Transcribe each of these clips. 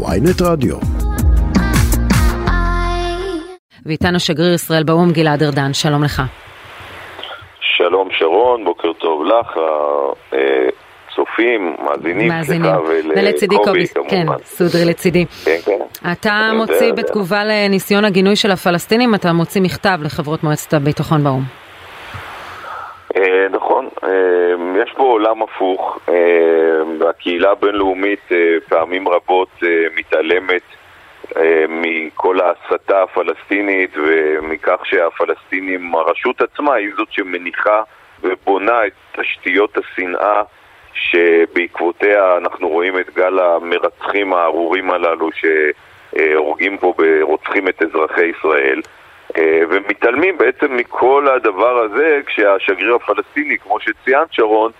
ויינט רדיו. ואיתנו שגריר ישראל באו"ם גלעד ארדן, שלום לך. שלום שרון, בוקר טוב לך, הצופים, מאזינים, מאזינים, ולצידי קובי, כן, סודרי לצידי. כן, כן. אתה מוציא בתגובה לניסיון הגינוי של הפלסטינים, אתה מוציא מכתב לחברות מועצת הביטחון באו"ם. נכון, יש פה עולם הפוך, והקהילה הבינלאומית פעמים רבות מתעלמת מכל ההסתה הפלסטינית ומכך שהפלסטינים, הרשות עצמה היא זאת שמניחה ובונה את תשתיות השנאה שבעקבותיה אנחנו רואים את גל המרצחים הארורים הללו שהורגים פה ורוצחים את אזרחי ישראל ומתעלמים בעצם מכל הדבר הזה כשהשגריר הפלסטיני, כמו שציינת שרון,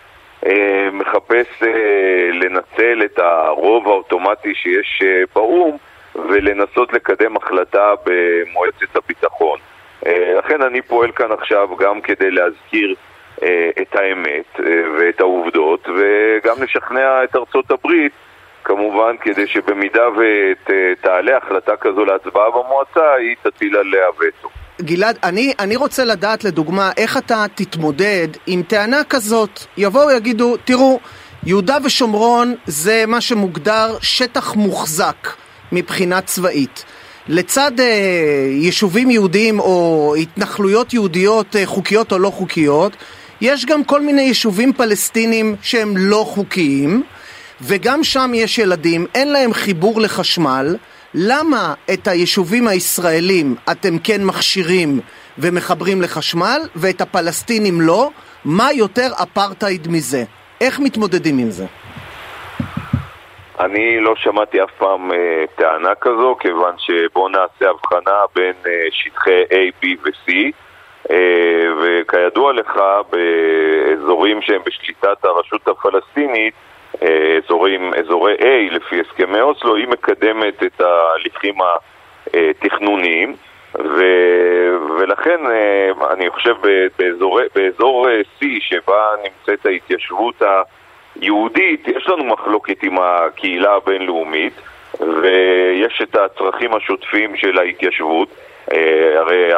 מחפש לנצל את הרוב האוטומטי שיש באו"ם ולנסות לקדם החלטה במועצת הביטחון. לכן אני פועל כאן עכשיו גם כדי להזכיר את האמת ואת העובדות וגם לשכנע את ארצות הברית כמובן כדי שבמידה ותעלה החלטה כזו להצבעה במועצה היא תטיל עליה וטו. גלעד, אני, אני רוצה לדעת לדוגמה איך אתה תתמודד עם טענה כזאת. יבואו ויגידו, תראו, יהודה ושומרון זה מה שמוגדר שטח מוחזק מבחינה צבאית. לצד אה, יישובים יהודיים או התנחלויות יהודיות אה, חוקיות או לא חוקיות, יש גם כל מיני יישובים פלסטינים שהם לא חוקיים, וגם שם יש ילדים, אין להם חיבור לחשמל. למה את היישובים הישראלים אתם כן מכשירים ומחברים לחשמל, ואת הפלסטינים לא? מה יותר אפרטהייד מזה? איך מתמודדים עם זה? אני לא שמעתי אף פעם אה, טענה כזו, כיוון שבואו נעשה הבחנה בין אה, שטחי A, B ו-C, אה, וכידוע לך, באזורים שהם בשליטת הרשות הפלסטינית, A, לפי הסכמי אוסלו, היא מקדמת את ההליכים התכנוניים. ו, ולכן אה, אני חושב באזור, באזור אה, C שבה נמצאת ההתיישבות היהודית, יש לנו מחלוקת עם הקהילה הבינלאומית ויש את הצרכים השוטפים של ההתיישבות. הרי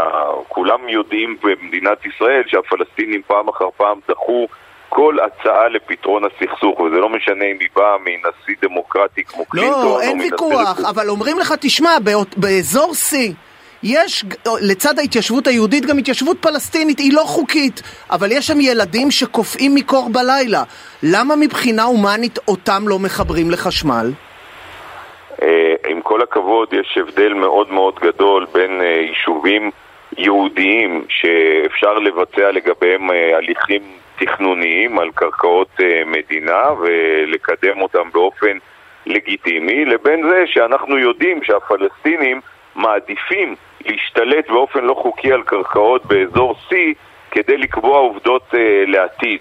כולם יודעים במדינת ישראל שהפלסטינים פעם אחר פעם דחו כל הצעה לפתרון הסכסוך, וזה לא משנה אם היא באה מנשיא דמוקרטי כמו קלינטון לא, אין ויכוח, אבל אומרים לך, תשמע, באזור C יש לצד ההתיישבות היהודית גם התיישבות פלסטינית, היא לא חוקית, אבל יש שם ילדים שקופאים מקור בלילה. למה מבחינה הומנית אותם לא מחברים לחשמל? עם כל הכבוד, יש הבדל מאוד מאוד גדול בין יישובים יהודיים שאפשר לבצע לגביהם הליכים תכנוניים על קרקעות מדינה ולקדם אותם באופן לגיטימי, לבין זה שאנחנו יודעים שהפלסטינים מעדיפים להשתלט באופן לא חוקי על קרקעות באזור C כדי לקבוע עובדות uh, לעתיד.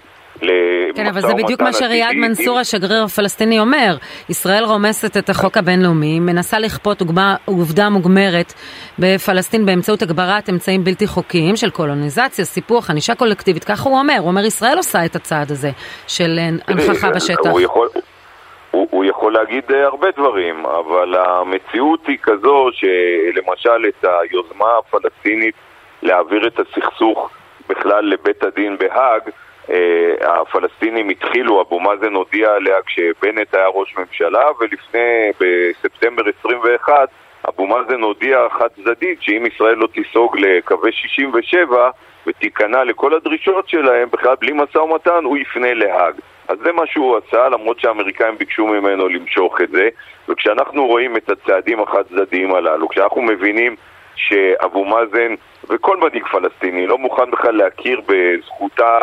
כן, אבל זה בדיוק מה שריאד מנסור, השגריר הפלסטיני, אומר. ישראל רומסת את החוק הבינלאומי, מנסה לכפות עובדה מוגמרת בפלסטין באמצעות הגברת אמצעים בלתי חוקיים של קולוניזציה, סיפוח, ענישה קולקטיבית, ככה הוא אומר. הוא אומר, ישראל עושה את הצעד הזה של הנכחה בשטח. הוא יכול... הוא, הוא יכול להגיד הרבה דברים, אבל המציאות היא כזו שלמשל את היוזמה הפלסטינית להעביר את הסכסוך בכלל לבית הדין בהאג, הפלסטינים התחילו, אבו מאזן הודיע עליה כשבנט היה ראש ממשלה, ולפני, בספטמבר 21, אבו מאזן הודיע חד צדדית שאם ישראל לא תיסוג לקווי 67 ותיכנע לכל הדרישות שלהם, בכלל בלי משא ומתן, הוא יפנה להאג. אז זה מה שהוא עשה, למרות שהאמריקאים ביקשו ממנו למשוך את זה, וכשאנחנו רואים את הצעדים החד צדדיים הללו, כשאנחנו מבינים שאבו מאזן וכל מנהיג פלסטיני לא מוכן בכלל להכיר בזכותה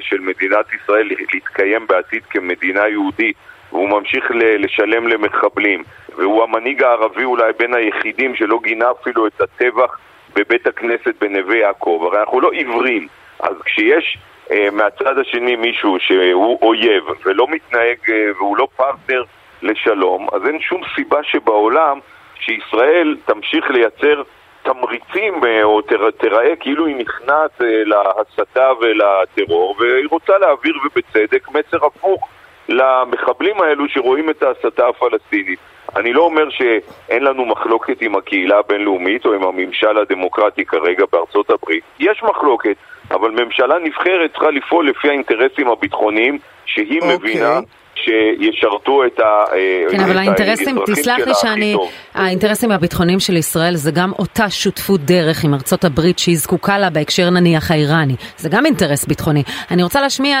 של מדינת ישראל להתקיים בעתיד כמדינה יהודית והוא ממשיך לשלם למחבלים. והוא המנהיג הערבי אולי בין היחידים שלא גינה אפילו את הטבח בבית הכנסת בנווה יעקב. הרי אנחנו לא עיוורים. אז כשיש אה, מהצד השני מישהו שהוא אויב ולא מתנהג אה, והוא לא פרטנר לשלום אז אין שום סיבה שבעולם שישראל תמשיך לייצר תמריצים או תראה כאילו היא נכנעת להסתה ולטרור והיא רוצה להעביר ובצדק מסר הפוך למחבלים האלו שרואים את ההסתה הפלסטינית. אני לא אומר שאין לנו מחלוקת עם הקהילה הבינלאומית או עם הממשל הדמוקרטי כרגע בארצות הברית. יש מחלוקת, אבל ממשלה נבחרת צריכה לפעול לפי האינטרסים הביטחוניים שהיא okay. אוקיי. מבינה שישרתו את ה... כן, אבל האינטרסים, תסלח לי שאני... האינטרסים הביטחוניים של ישראל זה גם אותה שותפות דרך עם ארצות הברית שהיא זקוקה לה בהקשר נניח האיראני. זה גם אינטרס ביטחוני. אני רוצה להשמיע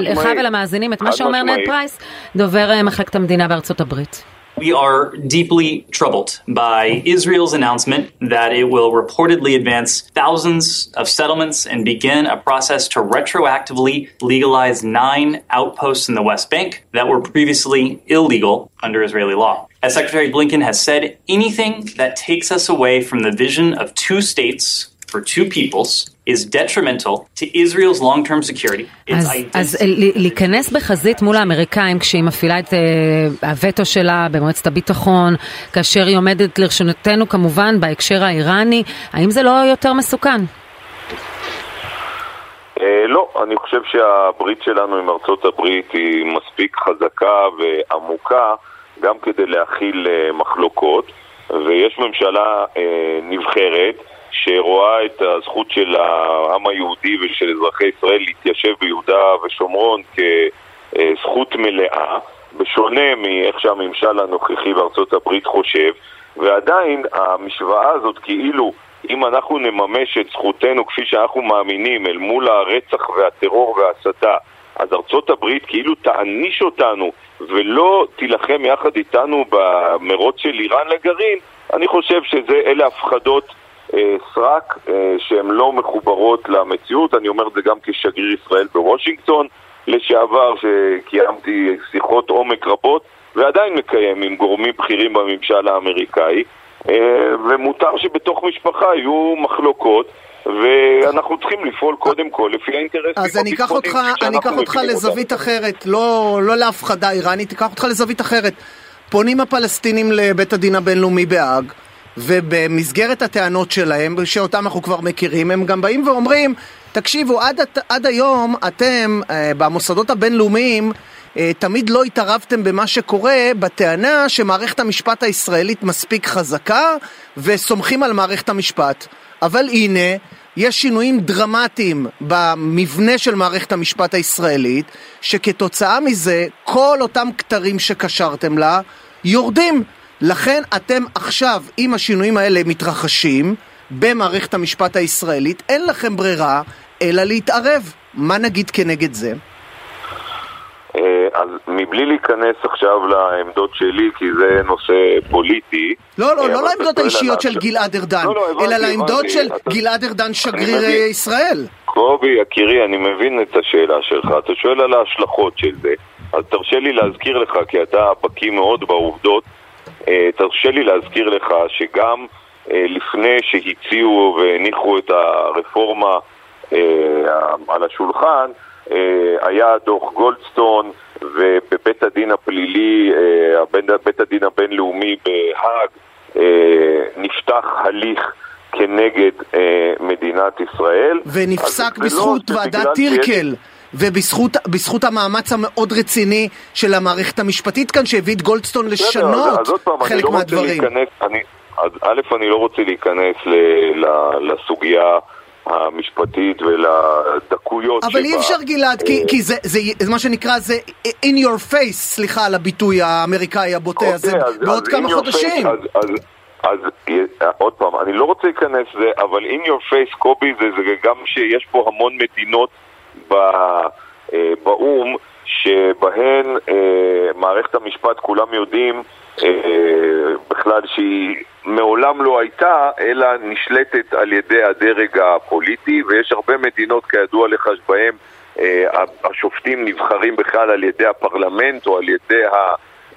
לך ולמאזינים את מה שאומר נד פרייס, דובר אה, מחלקת המדינה בארצות הברית. We are deeply troubled by Israel's announcement that it will reportedly advance thousands of settlements and begin a process to retroactively legalize nine outposts in the West Bank that were previously illegal under Israeli law. As Secretary Blinken has said, anything that takes us away from the vision of two states for two peoples is detrimental to Israel's long-term security. אז, אז להיכנס בחזית מול האמריקאים כשהיא מפעילה את uh, הווטו שלה במועצת הביטחון, כאשר היא עומדת לרשונותנו כמובן בהקשר האיראני, האם זה לא יותר מסוכן? Uh, לא, אני חושב שהברית שלנו עם ארצות הברית היא מספיק חזקה ועמוקה גם כדי להכיל uh, מחלוקות, ויש ממשלה נבחרת שרואה את הזכות של העם היהודי ושל אזרחי ישראל להתיישב ביהודה ושומרון כזכות מלאה, בשונה מאיך שהממשל הנוכחי בארצות הברית חושב, ועדיין המשוואה הזאת כאילו אם אנחנו נממש את זכותנו כפי שאנחנו מאמינים אל מול הרצח והטרור וההסתה, אז ארצות הברית כאילו תעניש אותנו ולא תילחם יחד איתנו במרוץ של איראן לגרעין, אני חושב שאלה הפחדות סרק אה, שהן לא מחוברות למציאות, אני אומר את זה גם כשגריר ישראל בוושינגטון לשעבר, שקיימתי שיחות עומק רבות ועדיין מקיים עם גורמים בכירים בממשל האמריקאי אה, ומותר שבתוך משפחה יהיו מחלוקות ואנחנו צריכים לפעול קודם כל לפי האינטרסים אז אני אקח אותך, אני אקח אותך לזווית אותם. אחרת, לא, לא להפחדה איראנית, אקח אותך לזווית אחרת. פונים הפלסטינים לבית הדין הבינלאומי בהאג ובמסגרת הטענות שלהם, שאותם אנחנו כבר מכירים, הם גם באים ואומרים, תקשיבו, עד, עד היום אתם אה, במוסדות הבינלאומיים אה, תמיד לא התערבתם במה שקורה בטענה שמערכת המשפט הישראלית מספיק חזקה וסומכים על מערכת המשפט. אבל הנה, יש שינויים דרמטיים במבנה של מערכת המשפט הישראלית, שכתוצאה מזה כל אותם כתרים שקשרתם לה יורדים. לכן אתם עכשיו, אם השינויים האלה מתרחשים במערכת המשפט הישראלית, אין לכם ברירה אלא להתערב. מה נגיד כנגד זה? אה, אז מבלי להיכנס עכשיו לעמדות שלי, כי זה נושא פוליטי. לא, לא, לא לעמדות האישיות של גלעד ארדן, לא, לא, אלא לעמדות של גלעד ארדן, שגריר ישראל. קובי, יקירי, אני מבין את השאלה שלך. אתה שואל על ההשלכות של זה, אז תרשה לי להזכיר לך, כי אתה בקיא מאוד בעובדות, אה, תרשה לי להזכיר לך שגם אה, לפני שהציעו והניחו את הרפורמה אה, על השולחן, היה דוח גולדסטון ובבית הדין הפלילי, בית הדין הבינלאומי בהאג, נפתח הליך כנגד מדינת ישראל. ונפסק בזכות ועדת טירקל. ובזכות המאמץ המאוד רציני של המערכת המשפטית כאן שהביא את גולדסטון לשנות פעם, חלק לא מהדברים. להיכנס, אני, א', אני לא רוצה להיכנס ל, ל, לסוגיה המשפטית ולדקויות אבל אי אפשר גלעד, כי, כי זה, זה, זה מה שנקרא, זה in your face, סליחה על הביטוי האמריקאי הבוטה אוקיי, הזה, אז, בעוד אז כמה חודשים. Face, אז, אז, אז עוד פעם, אני לא רוצה להיכנס לזה, אבל in your face, קובי, זה, זה גם שיש פה המון מדינות אה, באו"ם, שבהן אה, מערכת המשפט, כולם יודעים אה, בכלל שהיא מעולם לא הייתה, אלא נשלטת על ידי הדרג הפוליטי, ויש הרבה מדינות, כידוע לך, שבהן השופטים נבחרים בכלל על ידי הפרלמנט או על ידי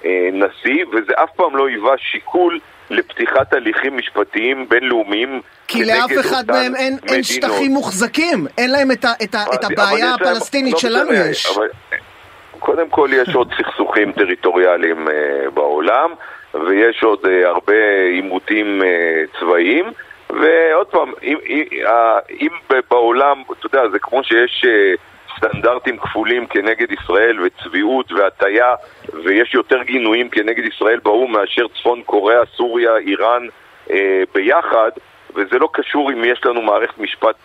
הנשיא, וזה אף פעם לא היווה שיקול לפתיחת הליכים משפטיים בינלאומיים כי לאף אחד מהם אין, אין שטחים מוחזקים, אין להם את, ה, את, ה, את הבעיה הפלסטינית לא שלנו יש. אבל, קודם כל יש עוד סכסוכים טריטוריאליים uh, בעולם, ויש עוד uh, הרבה עימותים uh, צבאיים, ועוד פעם, אם, אם, אם בעולם, אתה יודע, זה כמו שיש... Uh, סטנדרטים כפולים כנגד ישראל וצביעות והטיה ויש יותר גינויים כנגד ישראל באו"ם מאשר צפון קוריאה, סוריה, איראן אה, ביחד וזה לא קשור אם יש לנו מערכת משפט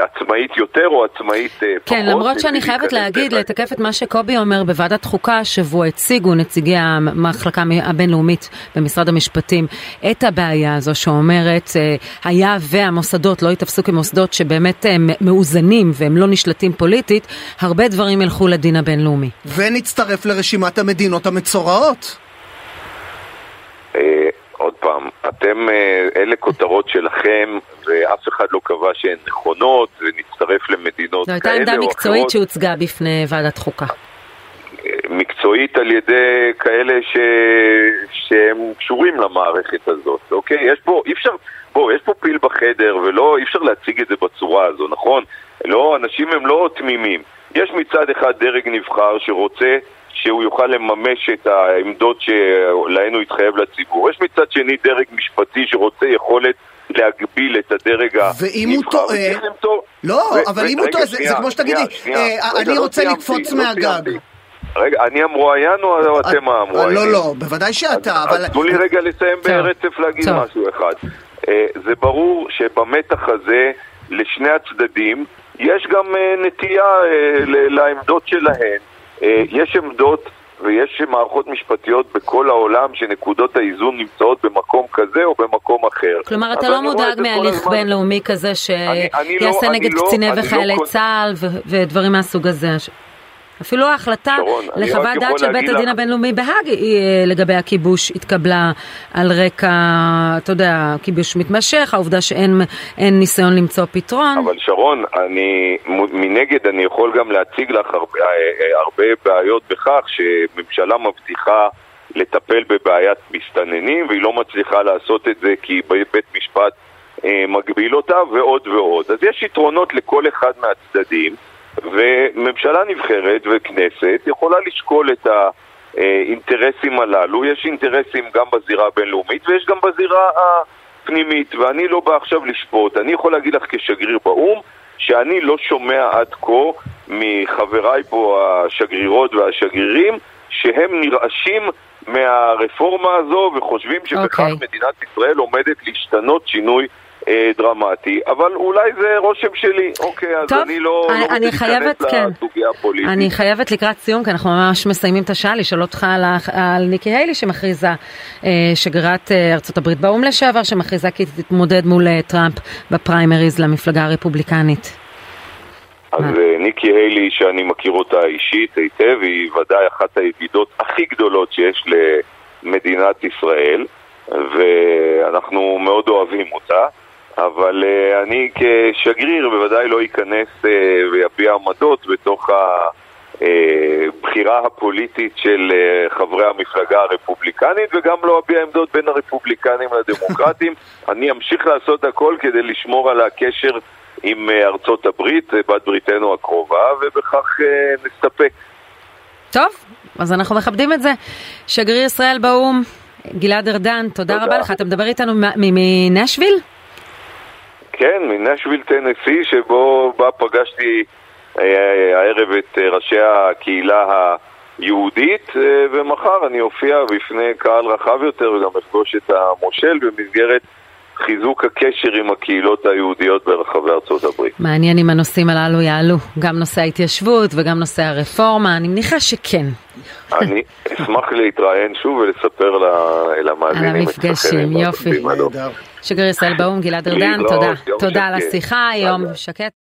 עצמאית יותר או עצמאית אה, פחות. כן, למרות שאני חייבת להגיד, לתקף את מה שקובי אומר, בוועדת חוקה השבוע הציגו נציגי המחלקה הבינלאומית במשרד המשפטים את הבעיה הזו שאומרת, אה, היה והמוסדות לא ייתפסו כמוסדות שבאמת מאוזנים והם לא נשלטים פוליטית, הרבה דברים ילכו לדין הבינלאומי. ונצטרף לרשימת המדינות המצורעות. עוד פעם, אתם, אלה כותרות שלכם, ואף אחד לא קבע שהן נכונות, ונצטרף למדינות כאלה או אחרות. זו הייתה עמדה מקצועית שהוצגה בפני ועדת חוקה. מקצועית על ידי כאלה ש... שהם קשורים למערכת הזאת, אוקיי? יש פה, אי אפשר, בוא, יש פה פיל בחדר ולא, אי אפשר להציג את זה בצורה הזו, נכון? לא, אנשים הם לא תמימים. יש מצד אחד דרג נבחר שרוצה שהוא יוכל לממש את העמדות שלהן הוא התחייב לציבור. יש מצד שני דרג משפטי שרוצה יכולת להגביל את הדרג הנבחר. ואם הוא טועה... לא, אבל אם הוא טועה, זה כמו שתגידי, אה, אני לא רוצה לקפוץ לא מהגג. רגע, אני המרואיין או אתם המרואיינים? לא, לא, בוודאי שאתה, אבל... תנו לי רגע לסיים ברצף להגיד משהו אחד. אה, זה ברור שבמתח הזה, לשני הצדדים, יש גם אה, נטייה לעמדות שלהן. יש עמדות ויש מערכות משפטיות בכל העולם שנקודות האיזון נמצאות במקום כזה או במקום אחר. כלומר, אתה לא מודאג מהליך בינלאומי כזה שיעשה לא, נגד לא, קציני וחיילי לא צה"ל ודברים מהסוג הזה. אפילו ההחלטה לחוות דעת של בית הדין הבינלאומי בהאג אה, לגבי הכיבוש התקבלה על רקע, אתה יודע, כיבוש מתמשך, העובדה שאין ניסיון למצוא פתרון. אבל שרון, אני, מנגד אני יכול גם להציג לך הרבה, אה, אה, הרבה בעיות בכך שממשלה מבטיחה לטפל בבעיית מסתננים והיא לא מצליחה לעשות את זה כי בית משפט מגביל אותה ועוד ועוד. אז יש יתרונות לכל אחד מהצדדים. וממשלה נבחרת וכנסת יכולה לשקול את האינטרסים הללו. יש אינטרסים גם בזירה הבינלאומית ויש גם בזירה הפנימית, ואני לא בא עכשיו לשפוט. אני יכול להגיד לך כשגריר באו"ם שאני לא שומע עד כה מחבריי פה השגרירות והשגרירים שהם נרעשים מהרפורמה הזו וחושבים שבכך okay. אוקיי. מדינת ישראל עומדת להשתנות שינוי דרמטי, אבל אולי זה רושם שלי. אוקיי, אז טוב, אני לא, אני, לא אני חייבת, כן. הפוליטית. אני חייבת לקראת סיום, כי אנחנו ממש מסיימים את השעה, לשאול אותך על, על ניקי היילי שמכריזה, אה, שגרירת אה, ארצות הברית באו"ם לשעבר, שמכריזה כי תתמודד מול אה, טראמפ בפריימריז למפלגה הרפובליקנית. אז אה, ניקי היילי, שאני מכיר אותה אישית היטב, היא ודאי אחת הידידות הכי גדולות שיש למדינת ישראל, ואנחנו מאוד אוהבים אותה. אבל uh, אני כשגריר בוודאי לא אכנס uh, ויביע עמדות בתוך הבחירה הפוליטית של uh, חברי המפלגה הרפובליקנית וגם לא אביע עמדות בין הרפובליקנים לדמוקרטים. אני אמשיך לעשות הכל כדי לשמור על הקשר עם ארצות הברית, בת בריתנו הקרובה, ובכך uh, נסתפק. טוב, אז אנחנו מכבדים את זה. שגריר ישראל באו"ם, גלעד ארדן, תודה, תודה רבה לך. אתה מדבר איתנו מנשוויל? כן, מנשוויל טנסי, שבו בה פגשתי אה, הערב את אה, ראשי הקהילה היהודית, אה, ומחר אני אופיע בפני קהל רחב יותר וגם אפגוש את המושל במסגרת חיזוק הקשר עם הקהילות היהודיות ברחבי ארצות הברית. מעניין אם הנושאים הללו יעלו, גם נושא ההתיישבות וגם נושא הרפורמה, אני מניחה שכן. אני אשמח להתראיין שוב ולספר למאזינים על המפגשים, יופי. שגריר ישראל באו"ם, גלעד ארדן, תודה. תודה על השיחה היום, שקט.